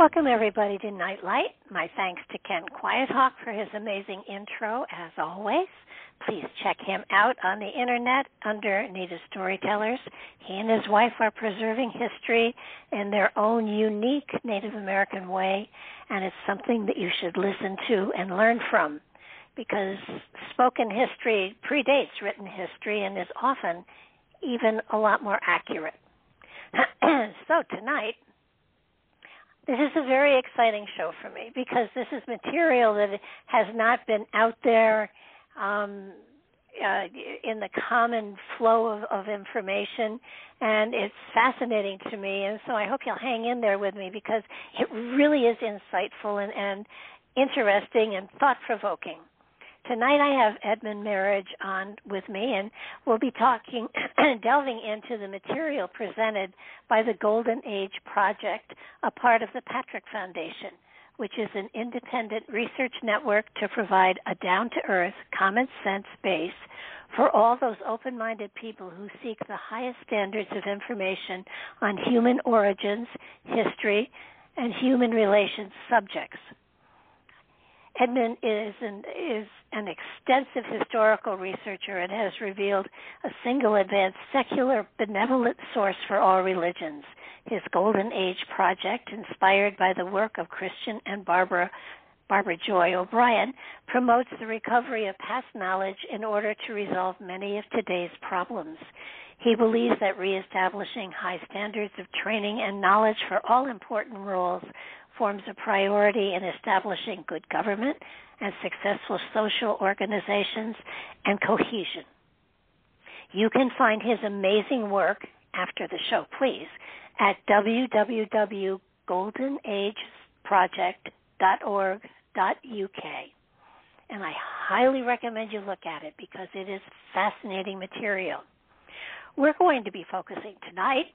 Welcome, everybody, to Nightlight. My thanks to Ken Quiethawk for his amazing intro, as always. Please check him out on the internet under Native Storytellers. He and his wife are preserving history in their own unique Native American way, and it's something that you should listen to and learn from because spoken history predates written history and is often even a lot more accurate. so, tonight, this is a very exciting show for me because this is material that has not been out there um, uh, in the common flow of, of information, and it's fascinating to me. And so I hope you'll hang in there with me because it really is insightful and, and interesting and thought provoking. Tonight I have Edmund Marriage on with me, and we'll be talking, delving into the material presented by the Golden Age Project, a part of the Patrick Foundation, which is an independent research network to provide a down to earth, common sense base for all those open minded people who seek the highest standards of information on human origins, history, and human relations subjects. Edmund is an, is an extensive historical researcher and has revealed a single advanced secular benevolent source for all religions. His Golden Age project, inspired by the work of Christian and Barbara Barbara Joy O'Brien, promotes the recovery of past knowledge in order to resolve many of today's problems. He believes that reestablishing high standards of training and knowledge for all important roles forms a priority in establishing good government and successful social organizations and cohesion. You can find his amazing work after the show, please, at www.goldenageproject.org.uk. And I highly recommend you look at it because it is fascinating material. We're going to be focusing tonight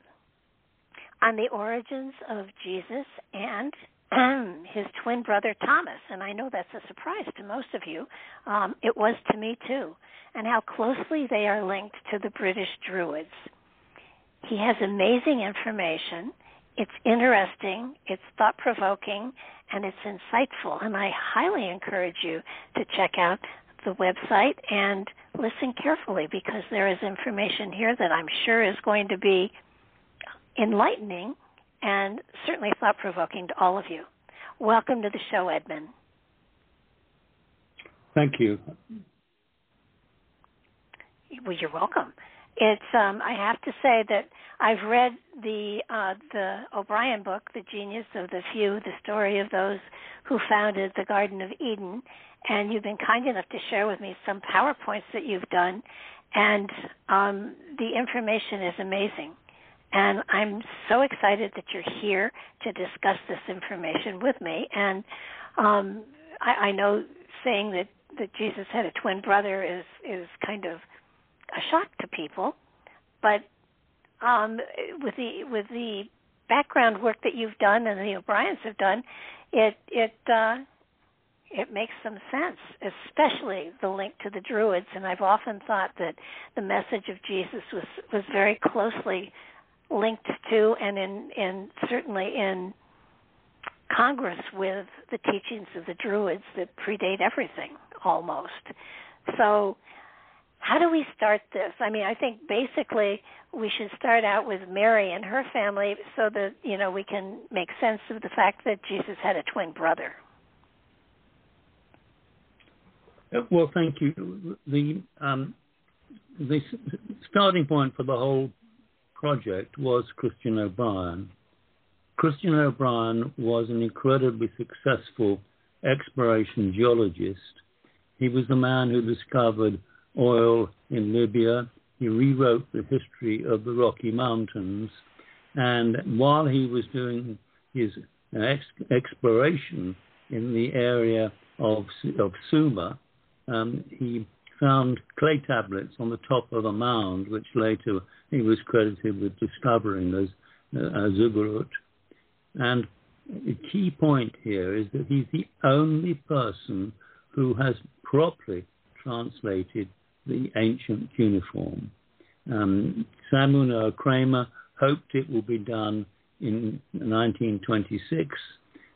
on the origins of Jesus and his twin brother Thomas, and I know that's a surprise to most of you. Um, it was to me too, and how closely they are linked to the British Druids. He has amazing information. It's interesting, it's thought provoking, and it's insightful. And I highly encourage you to check out the website and listen carefully because there is information here that I'm sure is going to be enlightening and certainly thought provoking to all of you. Welcome to the show, Edmund. Thank you. Well, you're welcome. It's um, I have to say that I've read the uh, the O'Brien book, The Genius of the Few, the story of those who founded the Garden of Eden, and you've been kind enough to share with me some PowerPoints that you've done, and um, the information is amazing. And I'm so excited that you're here to discuss this information with me. And um, I, I know saying that, that Jesus had a twin brother is is kind of a shock to people, but um, with the with the background work that you've done and the O'Briens have done, it it uh, it makes some sense, especially the link to the Druids. And I've often thought that the message of Jesus was was very closely linked to, and in in certainly in Congress with the teachings of the Druids that predate everything almost. So, how do we start this? I mean, I think basically we should start out with Mary and her family so that, you know, we can make sense of the fact that Jesus had a twin brother. Uh, well, thank you. The um, the starting point for the whole project was Christian O'Brien. Christian O'Brien was an incredibly successful exploration geologist. He was the man who discovered oil in Libya. He rewrote the history of the Rocky Mountains. And while he was doing his ex- exploration in the area of, of Sumer, um, he found clay tablets on the top of a mound, which later he was credited with discovering as uh, Zugurut. And the key point here is that he's the only person who has properly translated the ancient cuneiform. Um, Samuel Kramer hoped it will be done in 1926,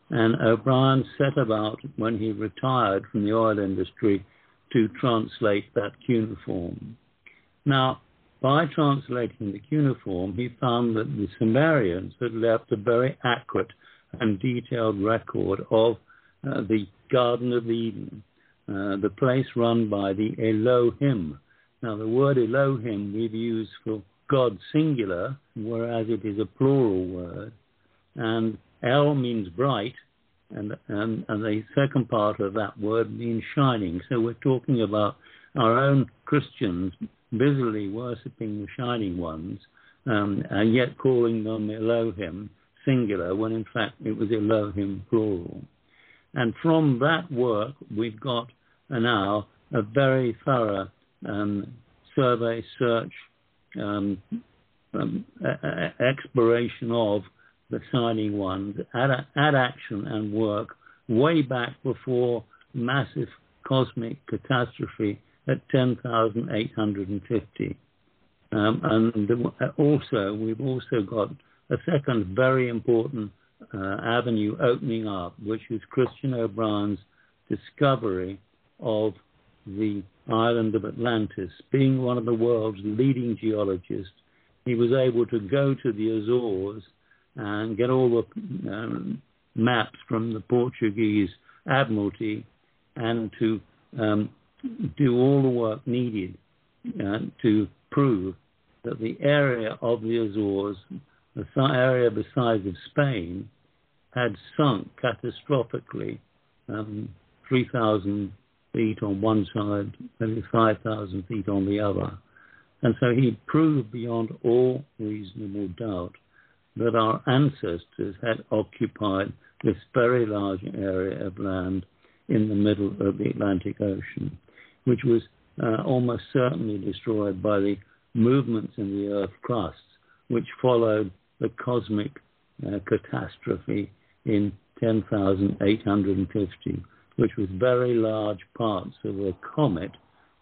and O'Brien set about when he retired from the oil industry to translate that cuneiform. Now, by translating the cuneiform, he found that the Sumerians had left a very accurate and detailed record of uh, the Garden of Eden, uh, the place run by the Elohim. Now, the word Elohim we've used for God singular, whereas it is a plural word. And El means bright, and, and, and the second part of that word means shining. So we're talking about our own Christians busily worshipping the shining ones, um, and yet calling them Elohim singular, when in fact it was Elohim plural. And from that work, we've got now a very thorough um, survey, search, um, um, exploration of the shining ones at, at action and work way back before massive cosmic catastrophe at 10,850. Um, and also, we've also got a second very important uh, avenue opening up, which is Christian O'Brien's discovery of the island of Atlantis. Being one of the world's leading geologists, he was able to go to the Azores and get all the um, maps from the Portuguese Admiralty and to um, do all the work needed uh, to prove that the area of the Azores, the area the size of Spain, had sunk catastrophically um, 3,000 feet on one side, maybe 5,000 feet on the other. And so he proved beyond all reasonable doubt that our ancestors had occupied this very large area of land in the middle of the Atlantic Ocean, which was uh, almost certainly destroyed by the movements in the Earth crust, which followed the cosmic uh, catastrophe in 10,850, which was very large parts of a comet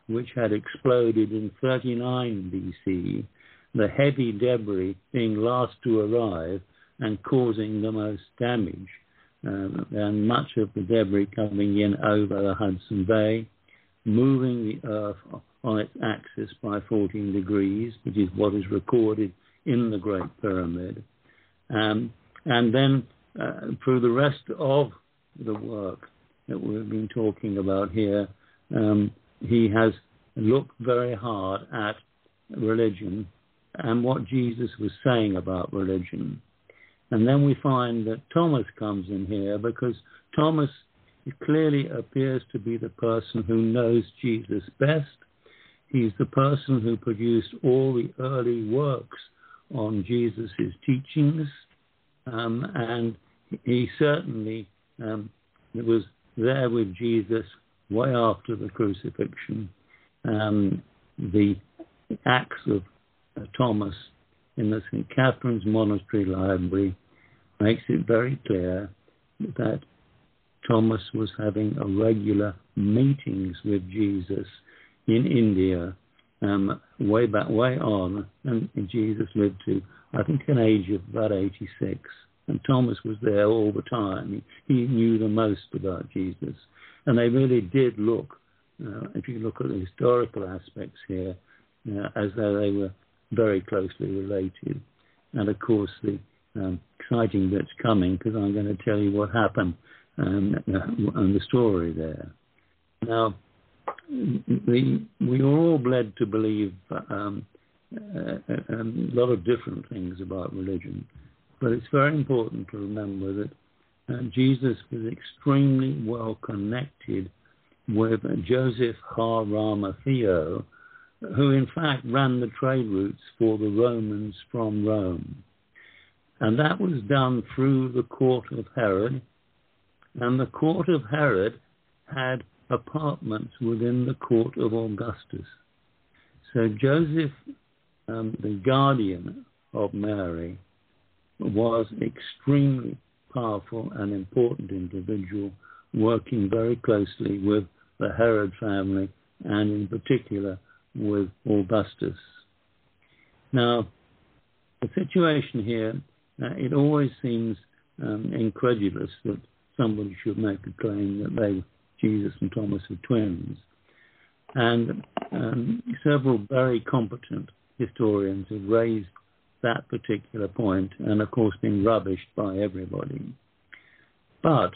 which had exploded in 39 BC the heavy debris being last to arrive and causing the most damage, um, and much of the debris coming in over the Hudson Bay, moving the Earth on its axis by 14 degrees, which is what is recorded in the Great Pyramid. Um, and then uh, through the rest of the work that we've been talking about here, um, he has looked very hard at religion and what Jesus was saying about religion. And then we find that Thomas comes in here because Thomas clearly appears to be the person who knows Jesus best. He's the person who produced all the early works on Jesus' teachings. Um, and he certainly um, was there with Jesus way after the crucifixion. Um, the Acts of Thomas in the St. Catherine's Monastery Library makes it very clear that Thomas was having regular meetings with Jesus in India um, way back, way on, and Jesus lived to, I think, an age of about 86. And Thomas was there all the time. He, he knew the most about Jesus. And they really did look, uh, if you look at the historical aspects here, uh, as though they were very closely related. And of course, the um, exciting bit's coming because I'm going to tell you what happened um, uh, and the story there. Now, we we are all led to believe um, a, a, lot of different things about religion, but it's very important to remember that uh, Jesus was extremely well connected with Joseph Har Theo, who in fact ran the trade routes for the Romans from Rome. And that was done through the court of Herod. And the court of Herod had apartments within the court of Augustus. So Joseph, um, the guardian of Mary, was extremely powerful and important individual, working very closely with the Herod family and in particular with Augustus. Now, the situation here, uh, it always seems um, incredulous that somebody should make a claim that they Jesus and Thomas were twins. And um, several very competent historians have raised that particular point and, of course, been rubbished by everybody. But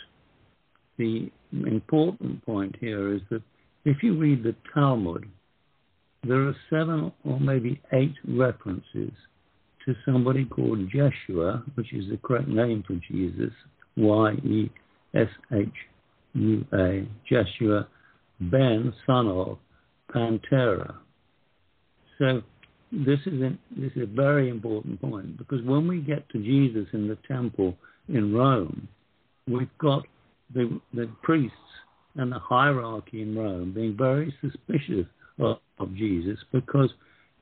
the important point here is that if you read the Talmud, there are seven or maybe eight references to somebody called Yeshua, which is the correct name for Jesus, Y E S H U A, Yeshua ben, son of Pantera. So this is, a, this is a very important point because when we get to Jesus in the temple in Rome, we've got the, the priests and the hierarchy in Rome being very suspicious of, Jesus because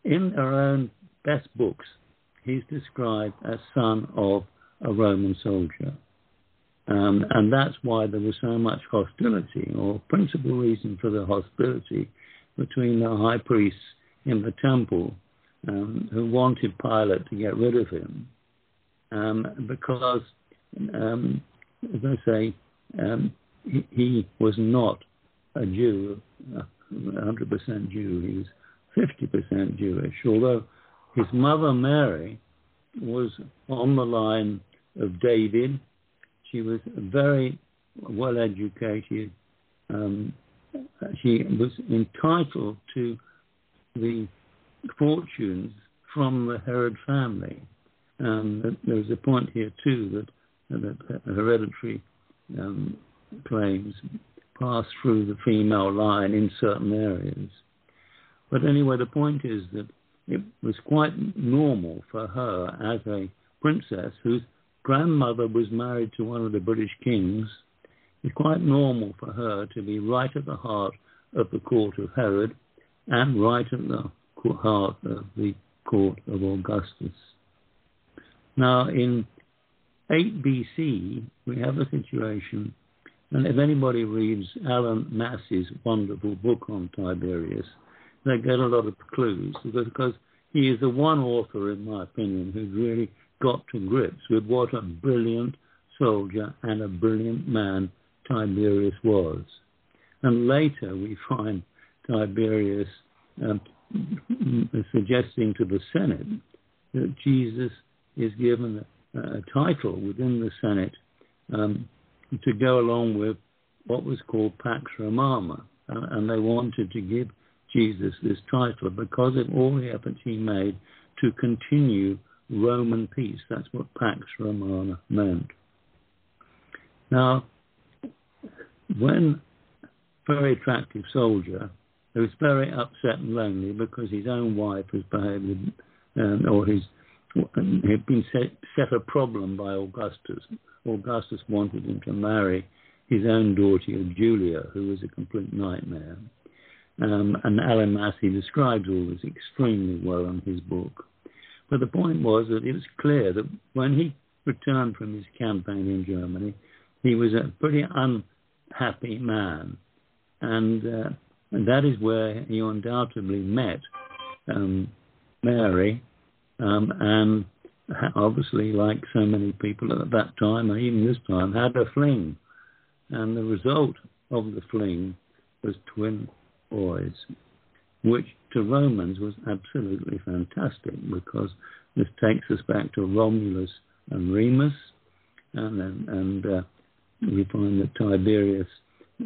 in our own best books, he's described as son of a Roman soldier. Um, and that's why there was so much hostility, or principal reason for the hostility between the high priests in the temple um, who wanted Pilate to get rid of him, um, because, um, as I say, um, he, he, was not a Jew, 100% Jew. He was 50% Jewish, although his mother Mary was on the line of David she was very well educated. Um, she was entitled to the fortunes from the Herod family. Um, there's a point here too that, that hereditary um, claims pass through the female line in certain areas. But anyway, the point is that it was quite normal for her as a princess whose grandmother was married to one of the British kings, it's quite normal for her to be right at the heart of the court of Herod and right at the heart of the court of Augustus. Now, in 8 BC, we have a situation, and if anybody reads Allan Massie's wonderful book on Tiberius, they get a lot of clues because he is the one author, in my opinion, who's really got to grips with what a brilliant soldier and a brilliant man Tiberius was. And later we find Tiberius um, suggesting to the Senate that Jesus is given a, a title within the Senate um, to go along with what was called Pax Romana. And they wanted to give Jesus this title because of all the efforts he made to continue Roman peace. That's what Pax Romana meant. Now, when very attractive soldier who was very upset and lonely because his own wife was behaved um, or his had been set, set a problem by Augustus. Augustus wanted him to marry his own daughter Julia, who was a complete nightmare. Um, and Allan Massie describes all this extremely well in his book. But the point was that it was clear that when he returned from his campaign in Germany, he was a pretty unhappy man. And, uh, and that is where he undoubtedly met um, Mary, um, and obviously, like so many people at that time, even this time, had a fling. And the result of the fling was twin boys, which to Romans was absolutely fantastic because this takes us back to Romulus and Remus, and and uh, we find that Tiberius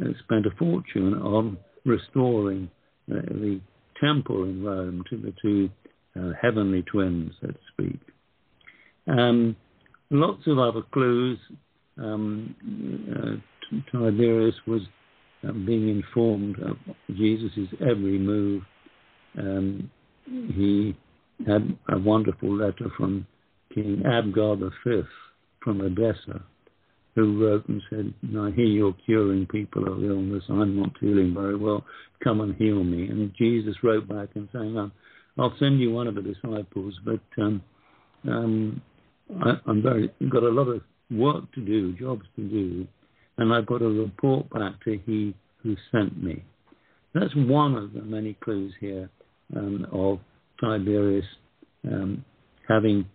uh, spent a fortune on restoring uh, the temple in Rome to the two uh, heavenly twins, so to speak. Um, lots of other clues. Um, uh, Tiberius was um, being informed of Jesus' every move. Um, he had a wonderful letter from King Abgar V from Edessa, who wrote and said, I hear you're curing people of illness. I'm not feeling very well. Come and heal me. And Jesus wrote back and saying, I'll send you one of the disciples, but um, um, I, am very got a lot of work to do, jobs to do, and I've got a report back to he who sent me. That's one of the many clues here um, of Tiberius um, having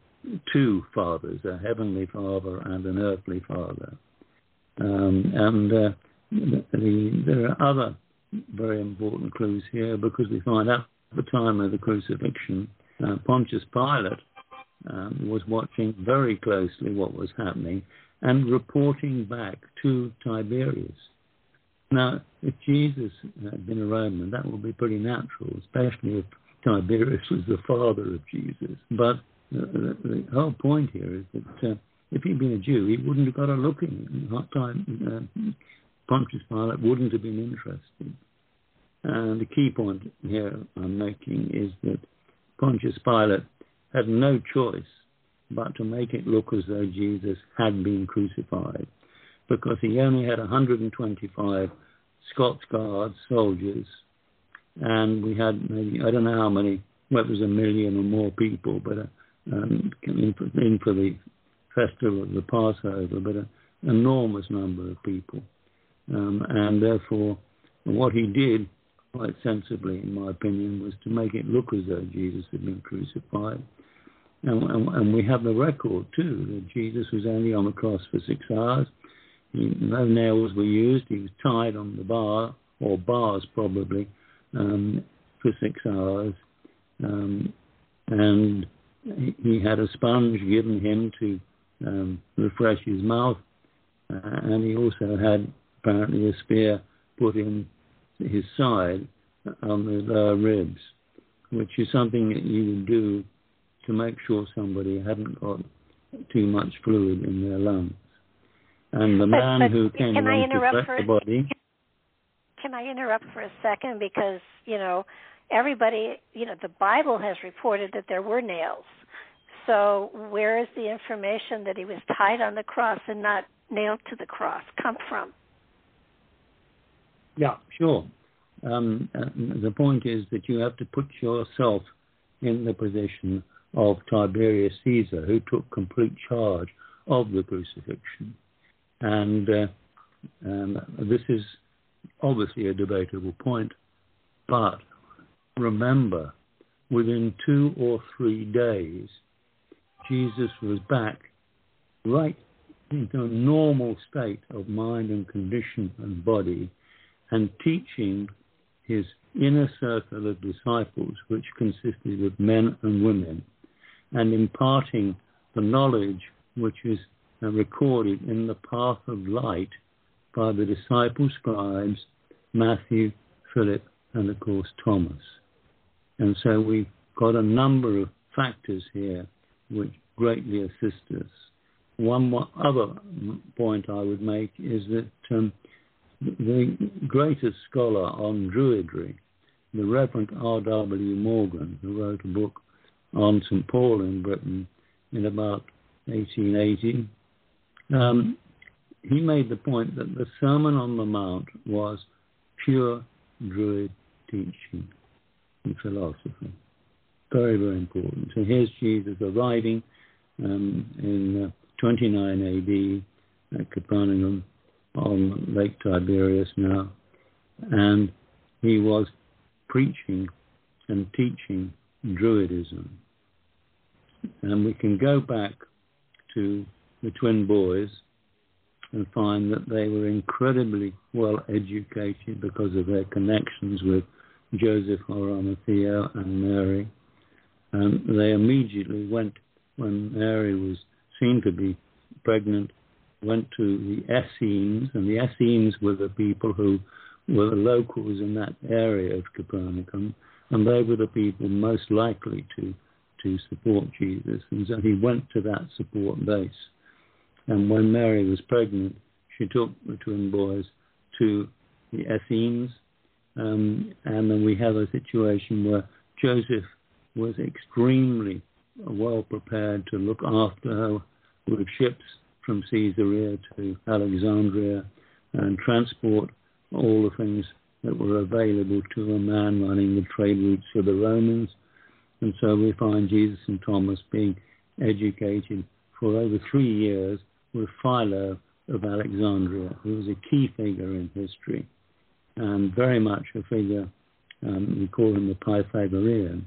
two fathers, a heavenly father and an earthly father. Um, and uh, the, there are other very important clues here because we find out at the time of the crucifixion, uh, Pontius Pilate um, was watching very closely what was happening and reporting back to Tiberius. Now, if Jesus had been a Roman, that would be pretty natural, especially if Tiberius was the father of Jesus. But the, the, whole point here is that uh, if he'd been a Jew, he wouldn't have got a look in. Hot time, uh, Pontius Pilate wouldn't have been interested. And the key point here I'm making is that Pontius Pilate had no choice but to make it look as though Jesus had been crucified because he only had 125 Scots Guards soldiers and we had maybe, I don't know how many, well, it was a million or more people, but uh, in, for, in for the festival of the Passover, but an enormous number of people. Um, and therefore, what he did, quite sensibly, in my opinion, was to make it look as though Jesus had been crucified. And, and, and, we have the record too that Jesus was only on the cross for six hours. He, no nails were used. He was tied on the bar or bars probably um, for six hours, um, and he had a sponge given him to um, refresh his mouth, uh, and he also had apparently a spear put in his side on the lower ribs, which is something that you would do to make sure somebody hadn't got too much fluid in their lungs. And the but, man but who came along to collect the body. Can I interrupt for a second because you know everybody, you know, the Bible has reported that there were nails. So where is the information that he was tied on the cross and not nailed to the cross come from? Yeah, sure. Um, uh, the point is that you have to put yourself in the position of Tiberius Caesar, who took complete charge of the crucifixion. And uh, um, this is obviously a debatable point, but remember, within two or three days, Jesus was back right into a normal state of mind and condition and body and teaching his inner circle of disciples, which consisted of men and women, and imparting the knowledge which is uh, recorded in the path of light by the disciple scribes Matthew, Philip, and of course Thomas. And so we've got a number of factors here which greatly assist us. One other point I would make is that um, the greatest scholar on Druidry, the Reverend R.W. Morgan, who wrote a book on St. Paul in Britain in about 1880, um, he made the point that the Sermon on the Mount was pure Druid teaching and philosophy. very, very important. So here's Jesus arriving um, in uh, 29 AD at Capernaum on Lake Tiberias now, and he was preaching and teaching Druidism. And we can go back to the twin boys and find that they were incredibly well educated because of their connections with Joseph Arimathea and Mary. And they immediately went, when Mary was seen to be pregnant, went to the Essenes, and the Essenes were the people who were the locals in that area of Capernaum, and they were the people most likely to to support Jesus. And so he went to that support base. And when Mary was pregnant, she took the twin boys to the Essenes. Um, and then we have a situation where Joseph was extremely well prepared to look after her with ships from Caesarea to Alexandria and transport all the things that were available to a man running the trade routes for the Romans. And so we find Jesus and Thomas being educated for over three years with Philo of Alexandria, who was a key figure in history and very much a figure, um, we call him the Pythagorean,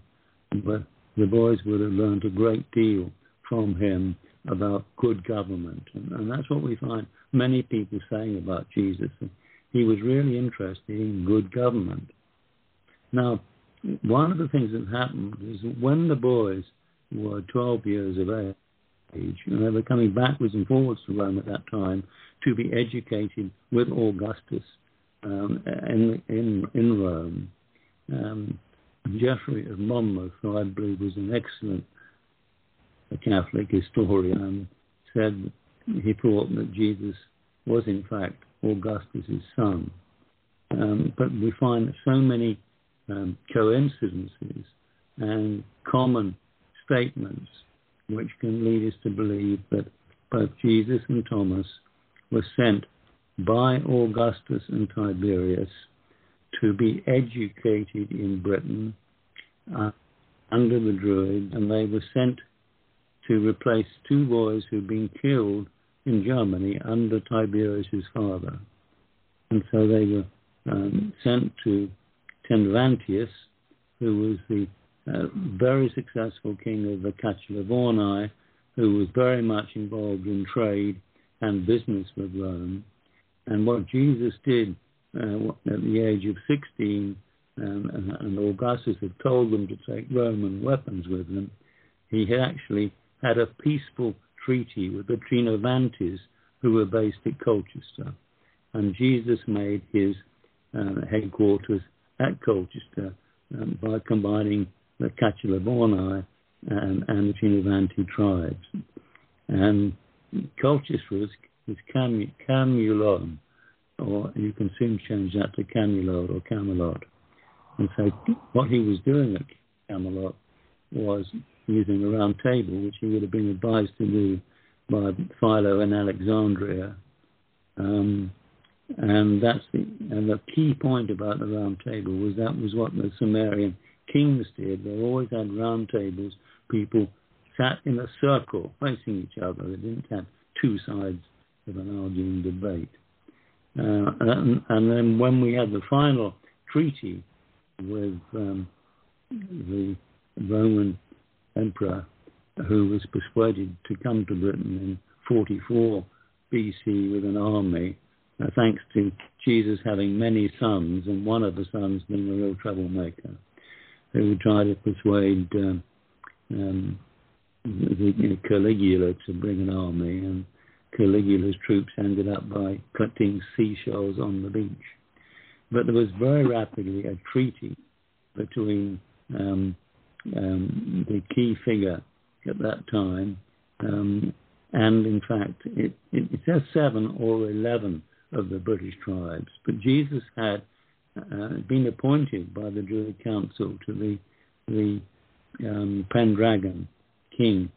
but the boys would have learned a great deal from him about good government. And, and that's what we find many people saying about Jesus. He was really interested in good government. Now, one of the things that happened is that when the boys were 12 years of age, and they were coming backwards and forwards to Rome at that time to be educated with Augustus um, in, in, in Rome, um, Geoffrey of Monmouth, who I believe was an excellent Catholic historian, said he thought that Jesus was in fact Augustus's son. Um, but we find so many um, coincidences and common statements which can lead us to believe that both Jesus and Thomas were sent by Augustus and Tiberius to be educated in Britain uh, under the Druids, and they were sent to replace two boys who'd been killed in Germany under Tiberius's father. And so they were um, sent to Tenvantius, who was the uh, very successful king of the Catuvellauni, who was very much involved in trade and business with Rome. And what Jesus did uh, at the age of 16, um, and Augustus had told them to take Roman weapons with them, he had actually had a peaceful treaty with the Trinovantes, who were based at Colchester. And Jesus made his uh, headquarters at Colchester um, by combining the Catuvellauni and, and the Trinovanti tribes. And Colchester was, was Cam, Camulon, or you can soon change that to Camulod or Camelot. And so what he was doing at Camelot was using a round table, which he would have been advised to do by Philo in Alexandria. Um, and that's the and the key point about the round table was that was what the Sumerian kings did. They always had round tables. People sat in a circle facing each other. They didn't have two sides of an arguing debate. Uh, and, and, then when we had the final treaty with um, the Roman emperor who was persuaded to come to Britain in 44 BC with an army, uh, thanks to Jesus having many sons, and one of the sons being a real troublemaker, who tried to persuade um, um, the, you know, Caligula to bring an army, and Caligula's troops ended up by collecting seashells on the beach. But there was very rapidly a treaty between um, um, the key figure at that time. Um, and in fact, it, it, it, says seven or eleven of the British tribes. But Jesus had uh, been appointed by the Druid Council to the, the um, Pendragon king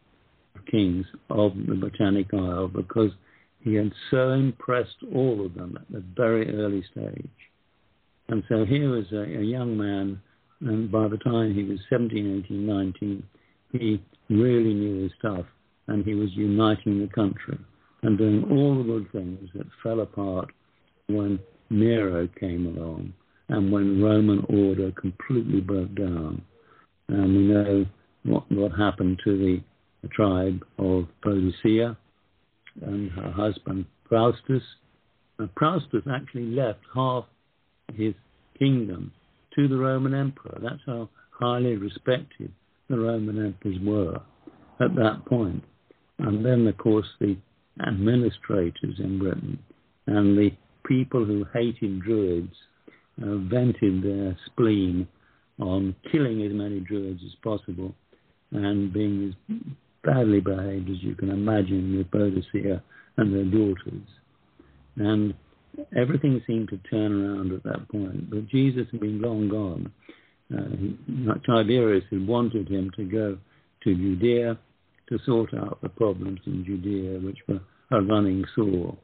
of kings of the Botanic Isle because he had so impressed all of them at a very early stage. And so here was a, a young man And by the time he was 17, 18, 19, he really knew his stuff and he was uniting the country and doing all the good things that fell apart when Nero came along and when Roman order completely broke down. And we know what, what happened to the, the tribe of Boadicea and her husband. And Faustus actually left half his kingdom to the Roman emperor. That's how highly respected the Roman emperors were at that point. And then, of course, the administrators in Britain and the people who hated Druids uh, vented their spleen on killing as many Druids as possible and being as badly behaved as you can imagine with Boadicea and their daughters. And everything seemed to turn around at that point. But Jesus had been long gone. Uh, Tiberius had wanted him to go to Judea to sort out the problems in Judea, which were a running sore.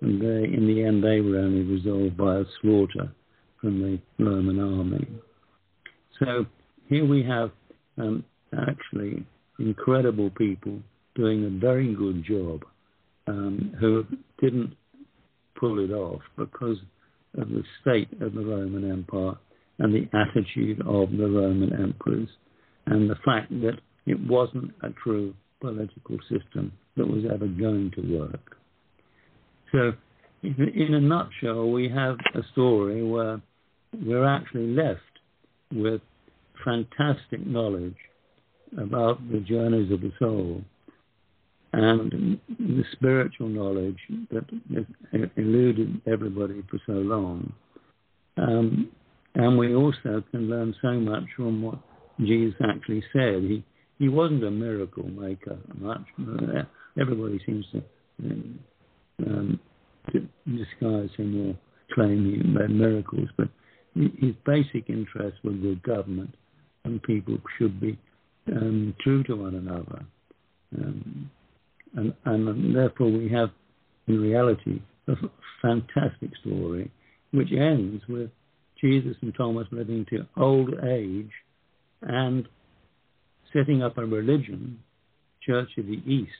And they, in the end, they were only resolved by a slaughter from the Roman army. So here we have um, actually incredible people doing a very good job um, who didn't pull it off because of the state of the Roman Empire and the attitude of the Roman emperors and the fact that it wasn't a true political system that was ever going to work. So, in a nutshell, we have a story where we're actually left with fantastic knowledge about the journeys of the soul and the spiritual knowledge that eluded everybody for so long. Um, and we also can learn so much from what Jesus actually said. He he wasn't a miracle maker much. Everybody seems to, um, disguise him or claim he made miracles, but his basic interest was the government, and people should be um, true to one another. Um, and, and therefore, we have, in reality, a fantastic story which ends with Jesus and Thomas living to old age and setting up a religion, Church of the East,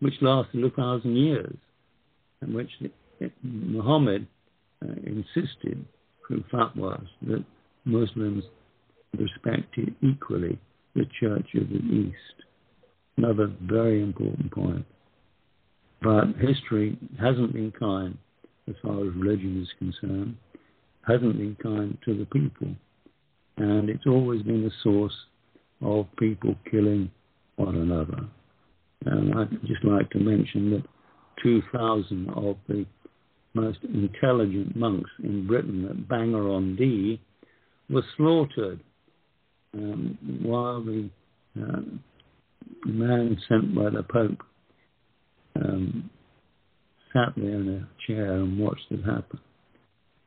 which lasted a thousand years, and which Muhammad uh, insisted through fatwas that Muslims respected equally the Church of the East. Another very important point. But history hasn't been kind as far as religion is concerned, hasn't been kind to the people. And it's always been a source of people killing one another. And I'd just like to mention that 2,000 of the most intelligent monks in Britain at Bangor-on-Dee were slaughtered um, while the uh, man sent by the Pope um, sat there in a chair and watched it happen.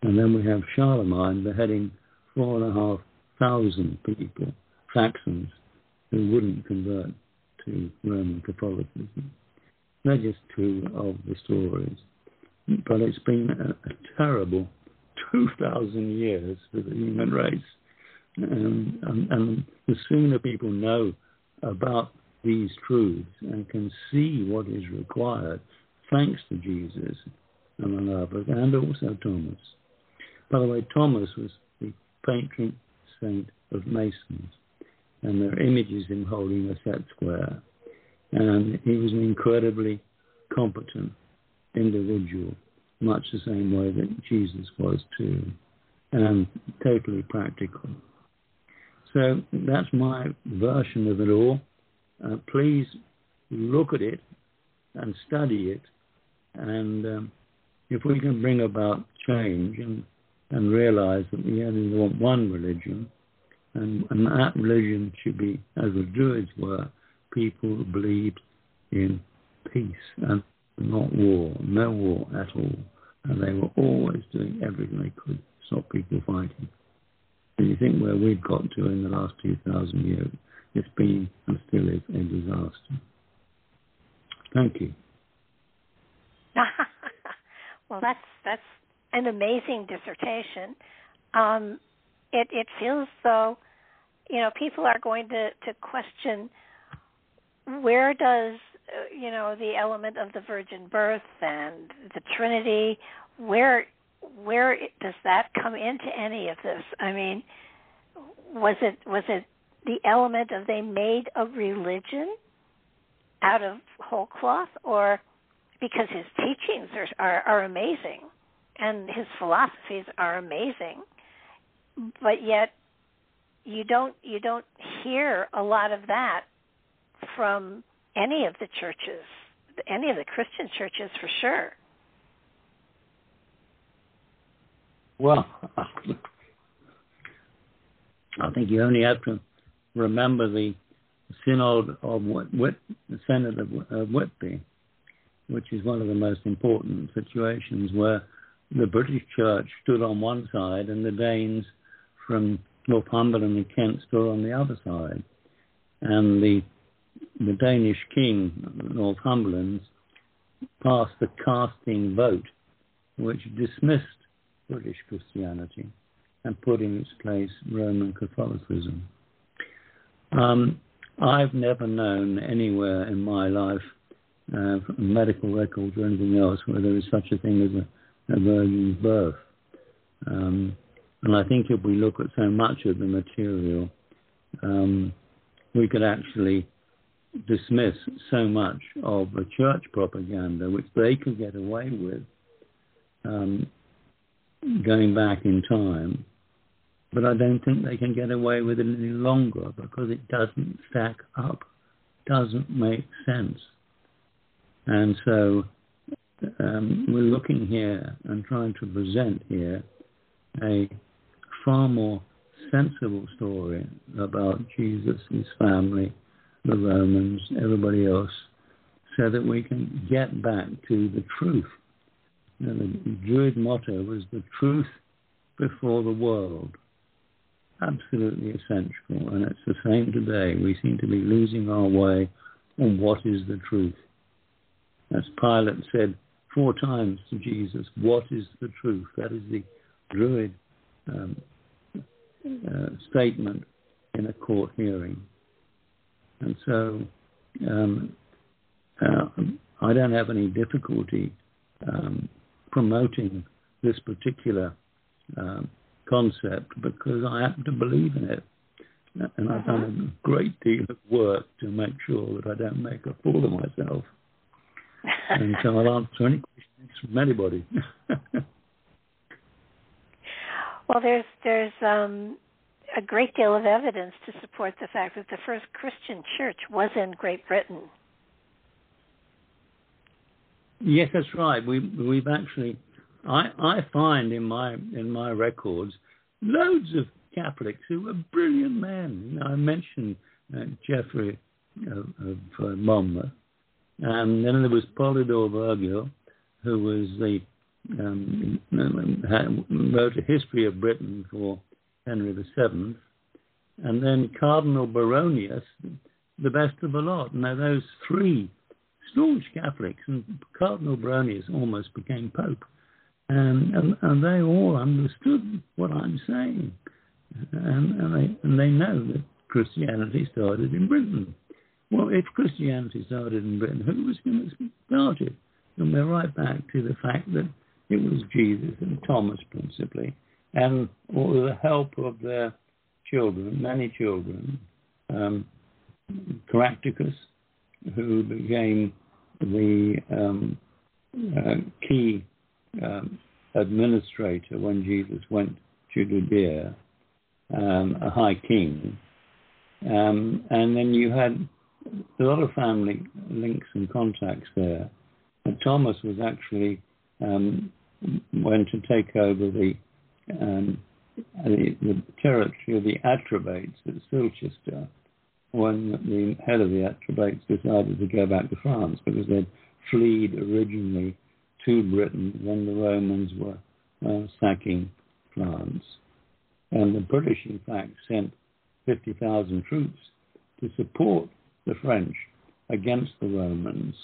And then we have Charlemagne beheading four and a half thousand people, Saxons, who wouldn't convert to Roman Catholicism. They're just two of the stories. But it's been a, a terrible 2,000 years for the human race. And, and, and the sooner people know about these truths and can see what is required, thanks to Jesus, among others, and also Thomas. By the way, Thomas was the patron saint of Masons, and there are images of him holding a set square. And he was an incredibly competent individual, much the same way that Jesus was too, and totally practical. So that's my version of it all. Uh, please look at it and study it. And um, if we can bring about change and, and realize that we only want one religion, and, and that religion should be, as the Druids were, people who believed in peace and not war, no war at all. And they were always doing everything they could to stop people fighting. And you think where we've got to in the last 2,000 years, it's been and still is a disaster. Thank you. well, that's that's an amazing dissertation. Um, it it feels though you know, people are going to to question where does uh, you know the element of the virgin birth and the Trinity where where does that come into any of this? I mean, was it was it the element of they made a religion out of whole cloth, or because his teachings are are, are amazing and his philosophies are amazing, but yet you don't you don't hear a lot of that from any of the churches, any of the Christian churches for sure. Well, I think you only have to remember the Synod of Whit, the Synod of Whitby, which is one of the most important situations where the British Church stood on one side and the Danes from Northumberland and Kent stood on the other side. And the the Danish king, Northumberland, passed the casting vote, which dismissed British Christianity and put in its place Roman Catholicism. Um, I've never known anywhere in my life, uh, medical records or anything else, where there is such a thing as a, a virgin's birth. Um, and I think if we look at so much of the material, um, we could actually dismiss so much of the church propaganda, which they could get away with um, going back in time. But I don't think they can get away with it any longer because it doesn't stack up, doesn't make sense. And so um, we're looking here and trying to present here a far more sensible story about Jesus, his family, the Romans, everybody else, so that we can get back to the truth. the Druid motto was the truth before the world. Absolutely essential, and it's the same today. We seem to be losing our way on what is the truth. As Pilate said four times to Jesus, What is the truth? That is the Druid um, uh, statement in a court hearing. And so um, uh, I don't have any difficulty um, promoting this particular um, concept because I happen to believe in it. And I've done a uh-huh. great deal of work to make sure that I don't make a fool of myself. and so I'll answer any questions from anybody. well, there's there's um, a great deal of evidence to support the fact that the first Christian church was in Great Britain. Yes, that's right. We we've actually I I find in my in my records loads of Catholics who were brilliant men. I mentioned uh, Geoffrey of, of uh, Monmouth, and then there was Polydore Vergil, who was the um, wrote a history of Britain for Henry VII, and then Cardinal Baronius, the best of the lot. Now, those three staunch Catholics, and Cardinal Baronius almost became Pope, and, and, they all understood what I'm saying, and, and, they, and they know that Christianity started in Britain. Well, if Christianity started in Britain, who was going to start it? And we're right back to the fact that it was Jesus and Thomas principally, and with the help of their children, many children, um, Caractacus, who became the um, uh, key um, administrator when Jesus went to Judea, um, a high king. Um, and then you had a lot of family links and contacts there. And Thomas was actually um, went to take over the um, the, the, territory of the Atrebates at Silchester when the head of the Atrebates decided to go back to France because they'd fled originally to Britain when the Romans were uh, sacking France. And the British, in fact, sent 50,000 troops to support the French against the Romans.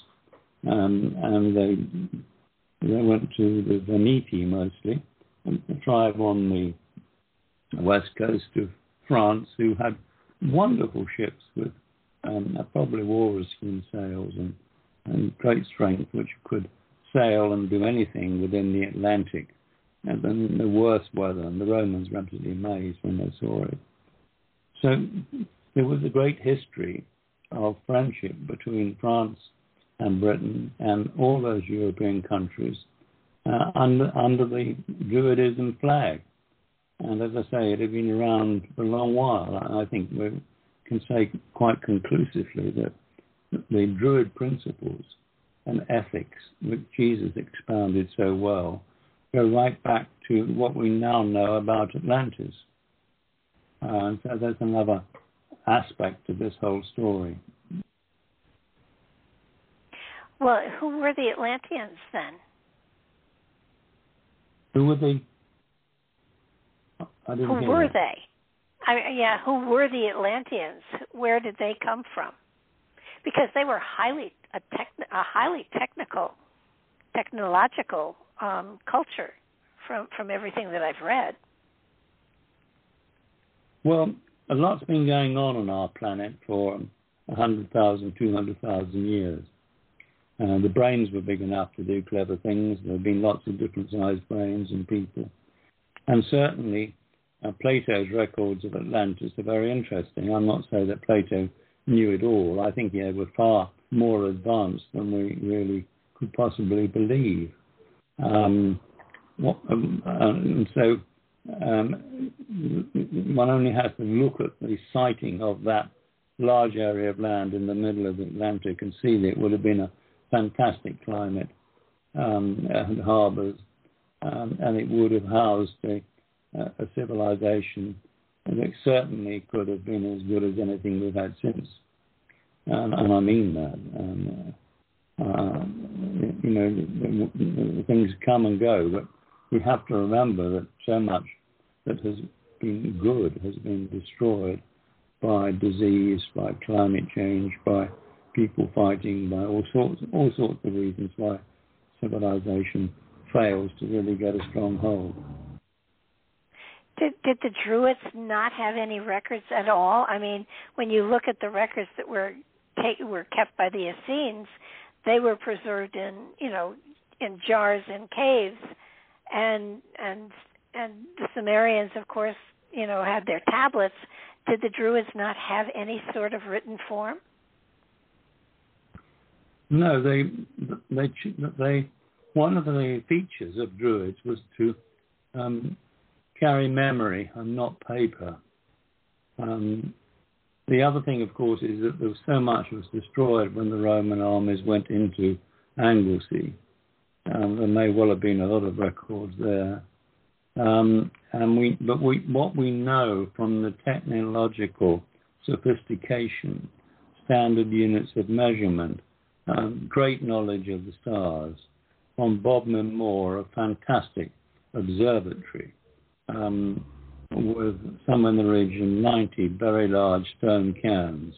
Um, and they, they went to the Veneti mostly, a tribe on the west coast of France who had wonderful ships with um, probably walrus-skin sails and, and great strength, which could sail and do anything within the Atlantic. And then the worst weather, and the Romans were absolutely amazed when they saw it. So there was a great history of friendship between France and Britain and all those European countries uh, under, under the Druidism flag. And as I say, it had been around for a long while. I think we can say quite conclusively that the Druid principles ethics that Jesus expounded so well go right back to what we now know about Atlantis. Uh, and so there's another aspect to this whole story. Well, who were the Atlanteans then? Who were they? who were that. they? I, yeah, who were the Atlanteans? Where did they come from? Because they were highly a, a highly technical, technological um, culture from from everything that I've read. Well, a lot's been going on on our planet for 100,000, 200,000 years. Uh, the brains were big enough to do clever things. There have been lots of different sized brains and people. And certainly, uh, Plato's records of Atlantis are very interesting. I'm not saying that Plato knew it all. I think he was far more advanced than we really could possibly believe. Um, what, um, uh, and so um, one only has to look at the sighting of that large area of land in the middle of the Atlantic and see that it would have been a fantastic climate um, and harbours, um, and it would have housed a, a, civilization that certainly could have been as good as anything we've had since. And, and I mean that. And, uh, uh, you know, things come and go, but we have to remember that so much that has been good has been destroyed by disease, by climate change, by people fighting, by all sorts, all sorts of reasons why civilization fails to really get a strong hold. Did, did the Druids not have any records at all? I mean, when you look at the records that were take, were kept by the Essenes, they were preserved in you know in jars in caves, and and and the Sumerians, of course, you know, had their tablets. Did the Druids not have any sort of written form? No, they they they one of the features of Druids was to um, carry memory and not paper. Um, the other thing, of course, is that there was so much was destroyed when the Roman armies went into Anglesey. Um, there may well have been a lot of records there. Um, and we, but we, what we know from the technological sophistication, standard units of measurement, um, great knowledge of the stars, from Bodmin Moor, a fantastic observatory um, with some in the region 90 very large stone cairns.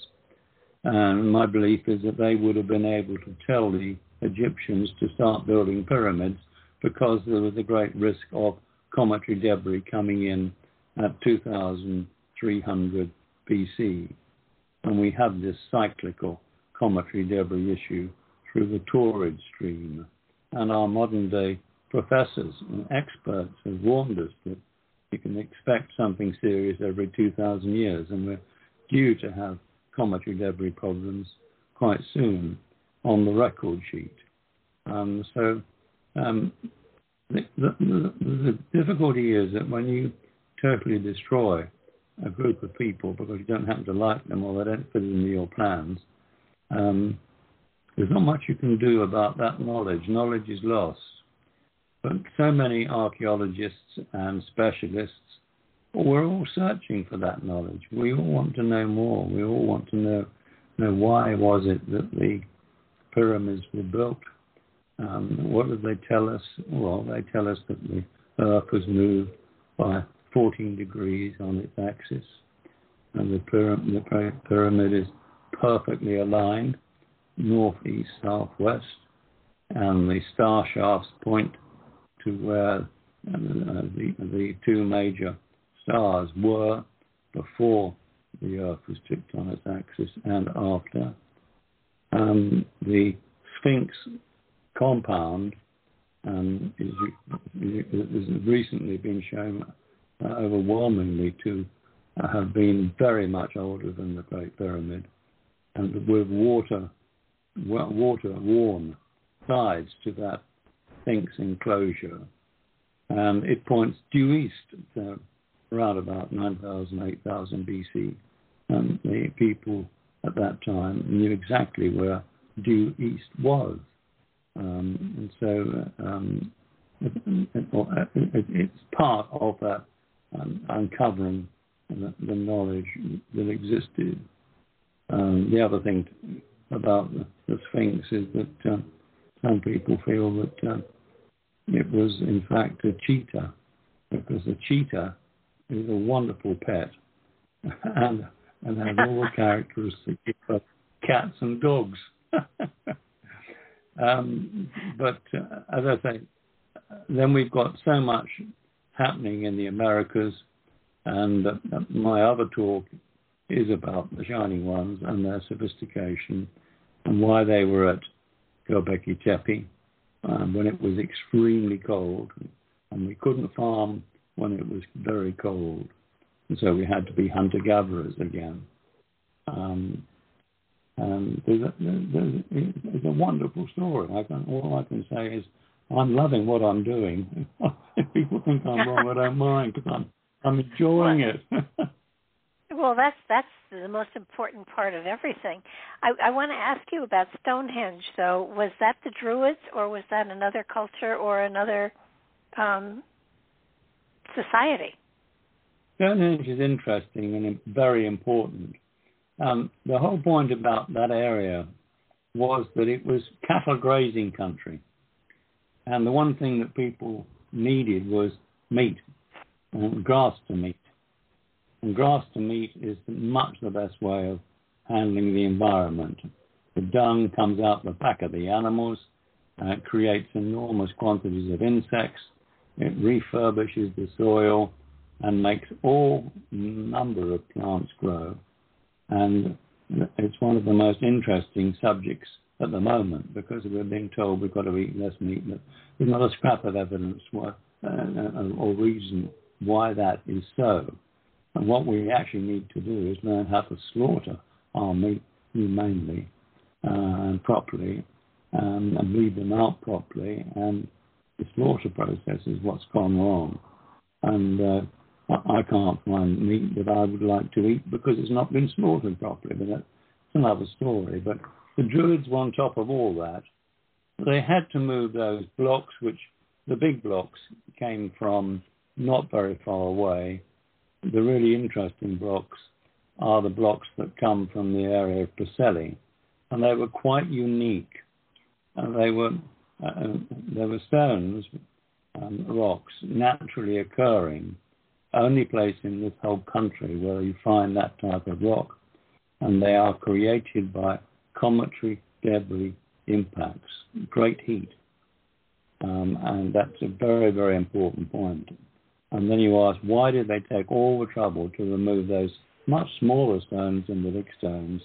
And my belief is that they would have been able to tell the Egyptians to start building pyramids because there was a great risk of cometary debris coming in at 2300 BC. And we have this cyclical cometary debris issue through the Taurid stream. And our modern day professors and experts have warned us that you can expect something serious every 2,000 years, and we're due to have cometary debris problems quite soon on the record sheet. Um, so um, the, the, the, difficulty is that when you totally destroy a group of people because you don't happen to like them or they don't fit into your plans, um, there's not much you can do about that knowledge. Knowledge is lost. But so many archaeologists and specialists, we're all searching for that knowledge. We all want to know more. We all want to know, know why was it that the pyramids were built. Um, what did they tell us? Well, they tell us that the Earth was moved by 14 degrees on its axis, and the pyramid, the pyramid is perfectly aligned, northeast, southwest, and the star shafts point to where uh, the, the two major stars were before the Earth was tipped on its axis and after. Um, the Sphinx compound um, is, has recently been shown uh, overwhelmingly to uh, have been very much older than the Great Pyramid, and with water water worn sides to that Sphinx enclosure. And it points due east, uh, around about 9,000, 8,000 BC. And the people at that time knew exactly where due east was. Um, and so um, it, it, it's part of that um, uncovering the, the, knowledge that existed. Um, the other thing about the, the Sphinx is that uh, some people feel that uh, it was in fact a cheetah, because a cheetah is a wonderful pet and and has all the characteristics of cats and dogs. um, but uh, as I say, then we've got so much happening in the Americas, and uh, my other talk is about the Shining Ones and their sophistication and why they were at Göbekli Tepe um, when it was extremely cold, and we couldn't farm when it was very cold, and so we had to be hunter gatherers again. Um, and there's a, there's, it's a wonderful story. I can, all I can say is I'm loving what I'm doing. if people think I'm wrong, I don't mind because I'm I'm enjoying it. well, that's that's the most important part of everything. I, I want to ask you about Stonehenge. Though, was that the Druids, or was that another culture or another um, society? Stonehenge is interesting and very important. Um, the whole point about that area was that it was cattle grazing country. And the one thing that people needed was meat, and grass to meat. And grass to meat is much the best way of handling the environment. The dung comes out the back of the animals, uh, it creates enormous quantities of insects, it refurbishes the soil and makes all number of plants grow. And it's one of the most interesting subjects at the moment because we're being told we've got to eat less meat. But there's not a scrap of evidence uh, uh or reason why that is so. And what we actually need to do is learn how to slaughter our meat humanely uh, and properly um, and lead them out properly. And the slaughter process is what's gone wrong. And uh, I can't find meat that I would like to eat because it's not been slaughtered properly. But that's another story. But the Druids were on top of all that. They had to move those blocks, which the big blocks came from not very far away, the really interesting blocks are the blocks that come from the area of Preseli, and they were quite unique. And they were uh, they were stones, um, rocks naturally occurring, only place in this whole country where you find that type of rock, and they are created by cometary debris impacts, great heat, um, and that's a very very important point. And then you ask, why did they take all the trouble to remove those much smaller stones than the big stones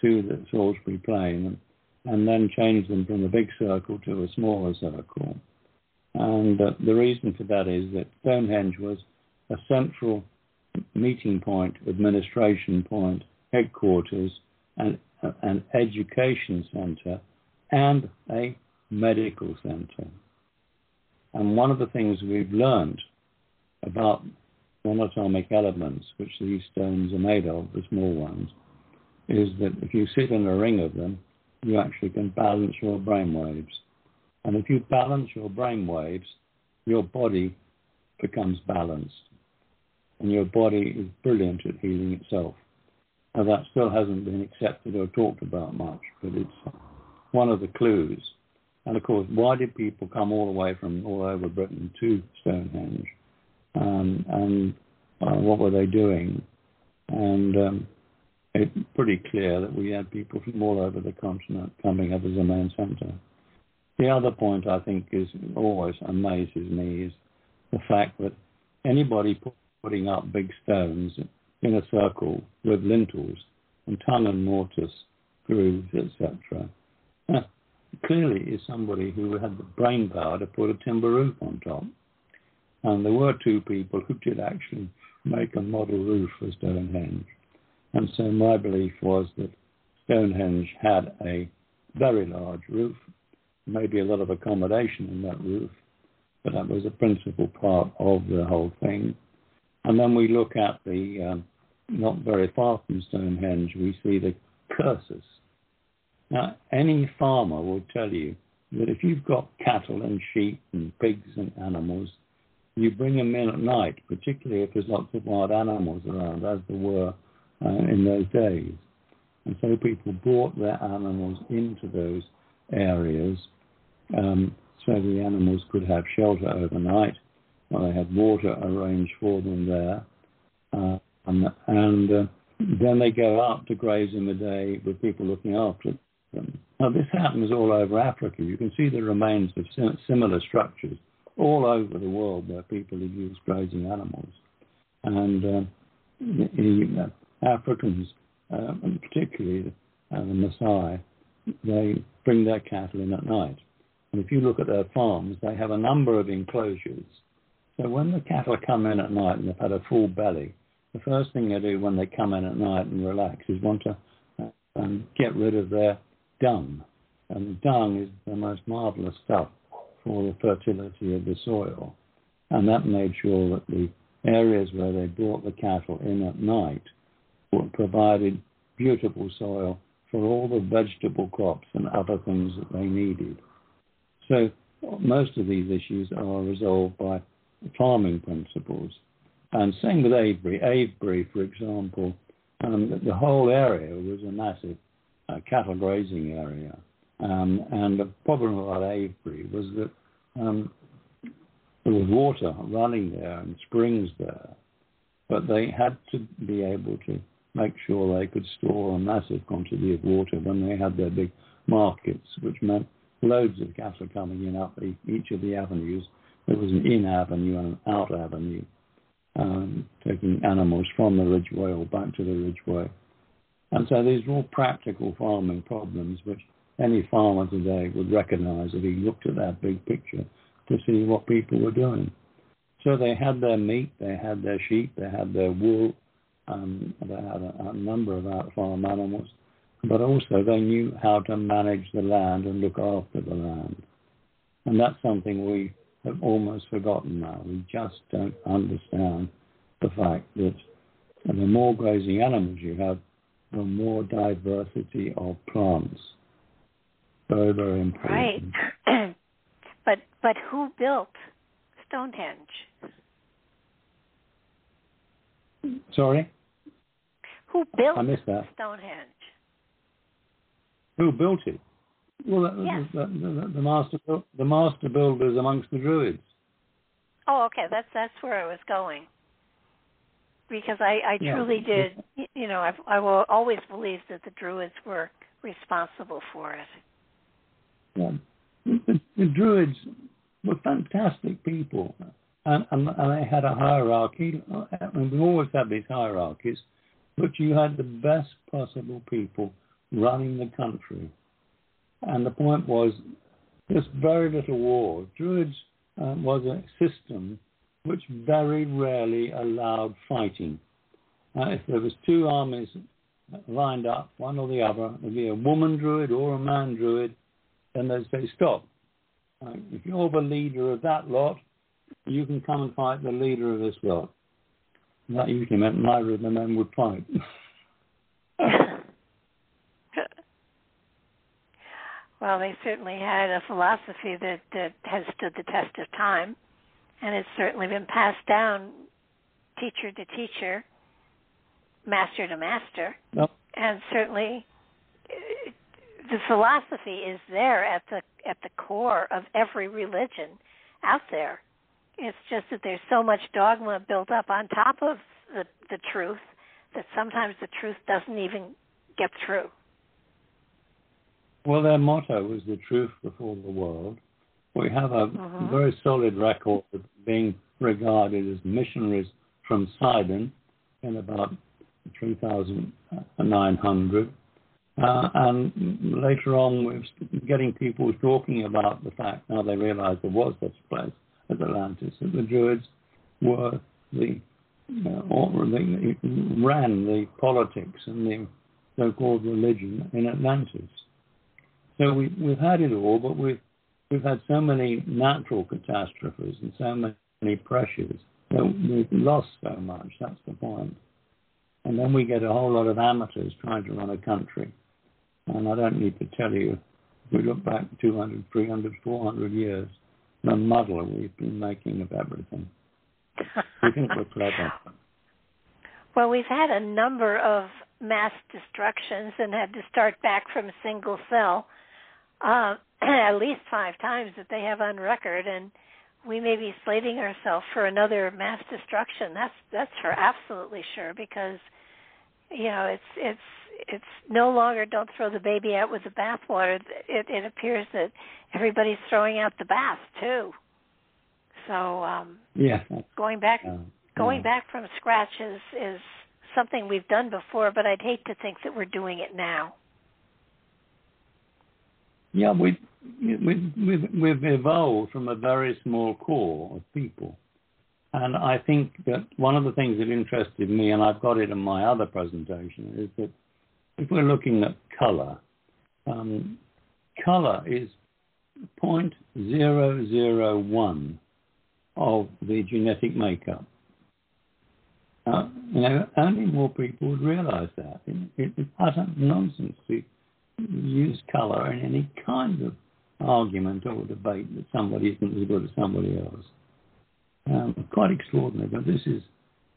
to the Salisbury Plain and then change them from a big circle to a smaller circle? And uh, the reason for that is that Stonehenge was a central meeting point, administration point, headquarters, and uh, an education centre, and a medical centre. And one of the things we've learned about monatomic elements, which these stones are made of, the small ones, is that if you sit in a ring of them, you actually can balance your brain waves. And if you balance your brain waves, your body becomes balanced. And your body is brilliant at healing itself. Now, that still hasn't been accepted or talked about much, but it's one of the clues. And of course, why did people come all the way from all over Britain to Stonehenge? Um, and uh, what were they doing? And um, it's pretty clear that we had people from all over the continent coming up as a main centre. The other point I think is always amazes me is the fact that anybody putting up big stones in a circle with lintels and tongue and mortise grooves, etc. clearly is somebody who had the brain power to put a timber roof on top. And there were two people who did actually make a model roof for Stonehenge. And so my belief was that Stonehenge had a very large roof, maybe a lot of accommodation in that roof, but that was a principal part of the whole thing. And then we look at the, um, not very far from Stonehenge, we see the cursus. Now, any farmer will tell you that if you've got cattle and sheep and pigs and animals, you bring them in at night, particularly if there's lots of wild animals around, as there were uh, in those days. And so people brought their animals into those areas um, so the animals could have shelter overnight. Well, they had water arranged for them there. Uh, and, and uh, then they go out to graze in the day with people looking after them. Now, this happens all over Africa. You can see the remains of similar structures all over the world where people have used grazing animals. And uh, the, uh, Africans, uh, and particularly uh, the Maasai, they bring their cattle in at night. And if you look at their farms, they have a number of enclosures. So when the cattle come in at night and they've had a full belly, the first thing they do when they come in at night and relax is want to um, get rid of their dung. And dung is the most marvelous stuff for the fertility of the soil. And that made sure that the areas where they brought the cattle in at night provided beautiful soil for all the vegetable crops and other things that they needed. So most of these issues are resolved by farming principles. And same with Avebury. Avebury, for example, um, the whole area was a massive uh, cattle grazing area. Um, and the problem about Avebury was that um, there was water running there and springs there, but they had to be able to make sure they could store a massive quantity of water when they had their big markets, which meant loads of cattle coming in up each of the avenues. There was an in avenue and an out avenue, um, taking animals from the ridgeway or back to the ridgeway. And so these are all practical farming problems which any farmer today would recognize if he looked at that big picture to see what people were doing. So they had their meat, they had their sheep, they had their wool, um, they had a, a number of farm animals, but also they knew how to manage the land and look after the land. And that's something we have almost forgotten now. We just don't understand the fact that the more grazing animals you have, the more diversity of plants. Very, very important. Right. but but who built Stonehenge? Sorry? Who built I missed that. Stonehenge? Who built it? Well, the, yes. the, the, the, master the master builders amongst the Druids. Oh, okay. That's that's where I was going. Because I, I yeah. truly did, you know, I've, I will always believe that the Druids were responsible for it. The, the Druids were fantastic people, and, and, and they had a hierarchy. Mean, we always had these hierarchies, but you had the best possible people running the country. And the point was, there's very little war. Druids uh, was a system which very rarely allowed fighting. Uh, if there was two armies lined up, one or the other, there'd be a woman druid or a man druid, then they'd say, stop. Uh, if you're the leader of that lot, you can come and fight the leader of this lot. And that usually meant neither of the men would fight. Well, they certainly had a philosophy that, that has stood the test of time, and it's certainly been passed down teacher to teacher, master to master, yep. and certainly the philosophy is there at the at the core of every religion out there. It's just that there's so much dogma built up on top of the the truth that sometimes the truth doesn't even get through. Well, their motto was the truth before the world. We have a uh-huh. very solid record of being regarded as missionaries from Sidon in about 3,900. Uh, and later on, we're getting people talking about the fact now they realize there was such a place as Atlantis, that the Druids were the, uh, or ran the politics and the so-called religion in Atlantis. So we, we've had it all, but we've we've had so many natural catastrophes and so many pressures that we've lost so much. That's the point. And then we get a whole lot of amateurs trying to run a country. And I don't need to tell you, if we look back 200, 300, 400 years, the muddle we've been making of everything. we think we're clever. Well, we've had a number of mass destructions and had to start back from a single cell uh, at least five times that they have on record, and we may be slating ourselves for another mass destruction. That's that's for absolutely sure because you know it's it's it's no longer don't throw the baby out with the bathwater. It, it appears that everybody's throwing out the bath too. So um, yeah, going back uh, going back from scratch is is something we've done before, but I'd hate to think that we're doing it now. Yeah, we, we, we've, we've evolved from a very small core of people. And I think that one of the things that interested me, and I've got it in my other presentation, is that if we're looking at color, um, color is 0.001 of the genetic makeup. Uh, you know, only more people would realize that. It, it, it's utter nonsense to use color in any kind of argument or debate that somebody isn't as good as somebody else. Um, quite extraordinary, but this is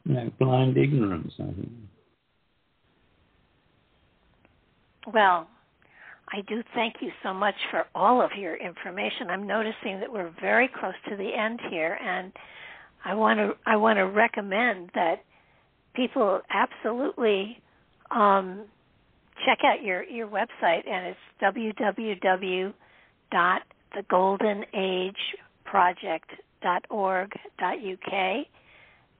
you know, blind ignorance, I think. Well, I do thank you so much for all of your information. I'm noticing that we're very close to the end here, and I want to I want to recommend that people absolutely um, check out your your website, and it's www.thegoldenageproject.org.uk.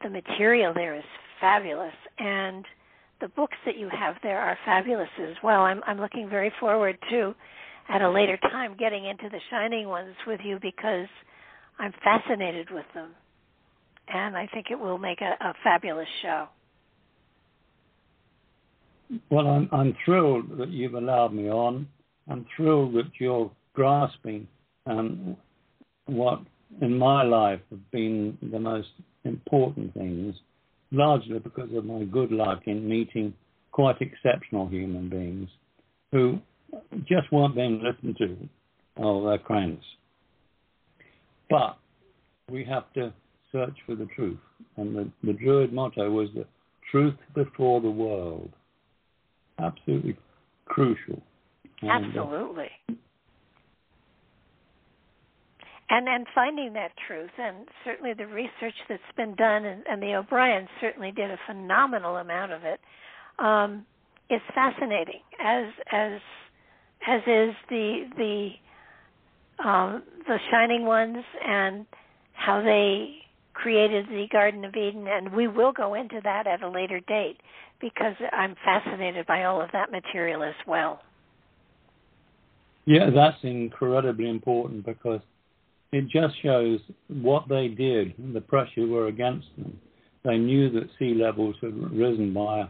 The material there is fabulous, and the books that you have there are fabulous as well. I'm I'm looking very forward to at a later time getting into the shining ones with you because I'm fascinated with them, and I think it will make a, a fabulous show. Well, I'm, I'm thrilled that you've allowed me on. I'm thrilled that you're grasping um, what in my life have been the most important things, largely because of my good luck in meeting quite exceptional human beings who just weren't being listened to. Oh, they're cranks. But we have to search for the truth. And the, the Druid motto was the truth before the world absolutely crucial. Uh, absolutely. And and finding that truth, and certainly the research that's been done, and, and the O'Briens certainly did a phenomenal amount of it. Um, is fascinating, as as as is the the um, the Shining Ones and how they created the Garden of Eden, and we will go into that at a later date because I'm fascinated by all of that material as well. Yeah, that's incredibly important because it just shows what they did the pressure were against them. They knew that sea levels had risen by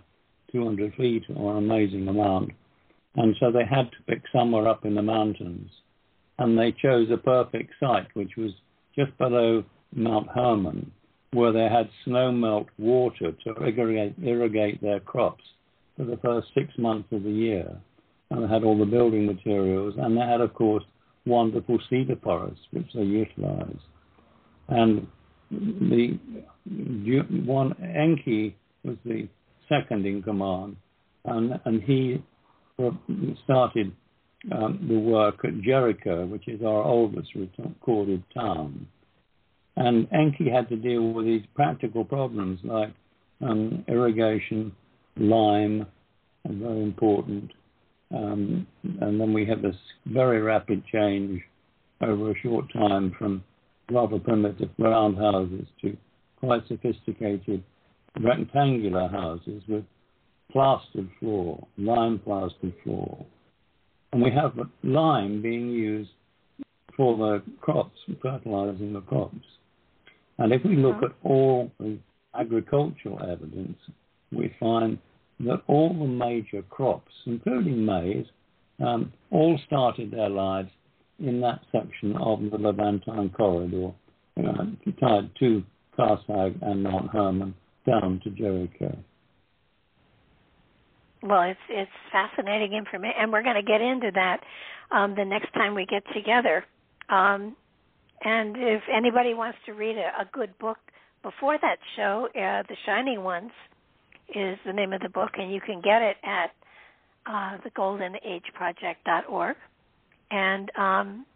200 feet or an amazing amount, and so they had to pick somewhere up in the mountains. And they chose a perfect site, which was just below Mount Hermon, where they had snowmelt water to irrigate, irrigate their crops for the first six months of the year. And they had all the building materials, and they had, of course, wonderful cedar forests, which they utilized. And the one Enki was the second in command, and, and he started um, the work at Jericho, which is our oldest recorded town. And Enki had to deal with these practical problems like um, irrigation, lime, and very important. Um, and then we have this very rapid change over a short time from rather primitive round houses to quite sophisticated rectangular houses with plastered floor, lime plastered floor. And we have lime being used for the crops, fertilizing the crops. And if we look at all the agricultural evidence, we find that all the major crops, including maize, um, all started their lives in that section of the Levantine corridor, you know, tied to Carthage and Mount Hermon down to Jericho. Well, it's it's fascinating information, and we're going to get into that um, the next time we get together. Um, and if anybody wants to read a, a good book before that show, uh, The Shining Ones is the name of the book, and you can get it at uh, thegoldenageproject.org. And um,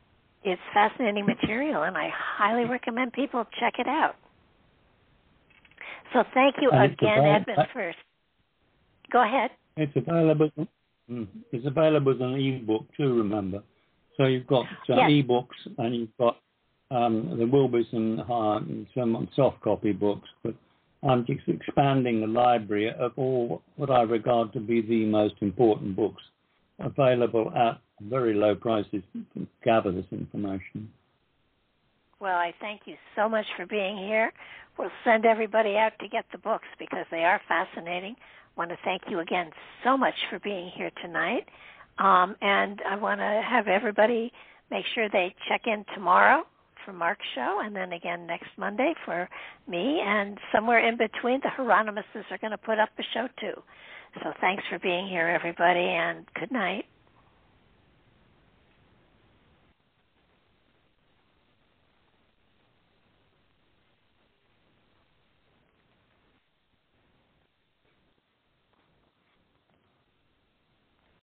it's fascinating material, and I highly recommend people check it out. So thank you and again, Edmund. First, go ahead. It's available. Mm, it's available as an ebook too. Remember, so you've got uh, yes. ebooks, and you've got um, there will be some hard some soft copy books, but I'm just expanding the library of all what I regard to be the most important books available at very low prices to gather this information. Well, I thank you so much for being here. We'll send everybody out to get the books because they are fascinating. I want to thank you again so much for being here tonight. Um, and I want to have everybody make sure they check in tomorrow for Mark's show, and then again next Monday for me. And somewhere in between, the Hieronymuses are going to put up a show too. So thanks for being here, everybody, and good night.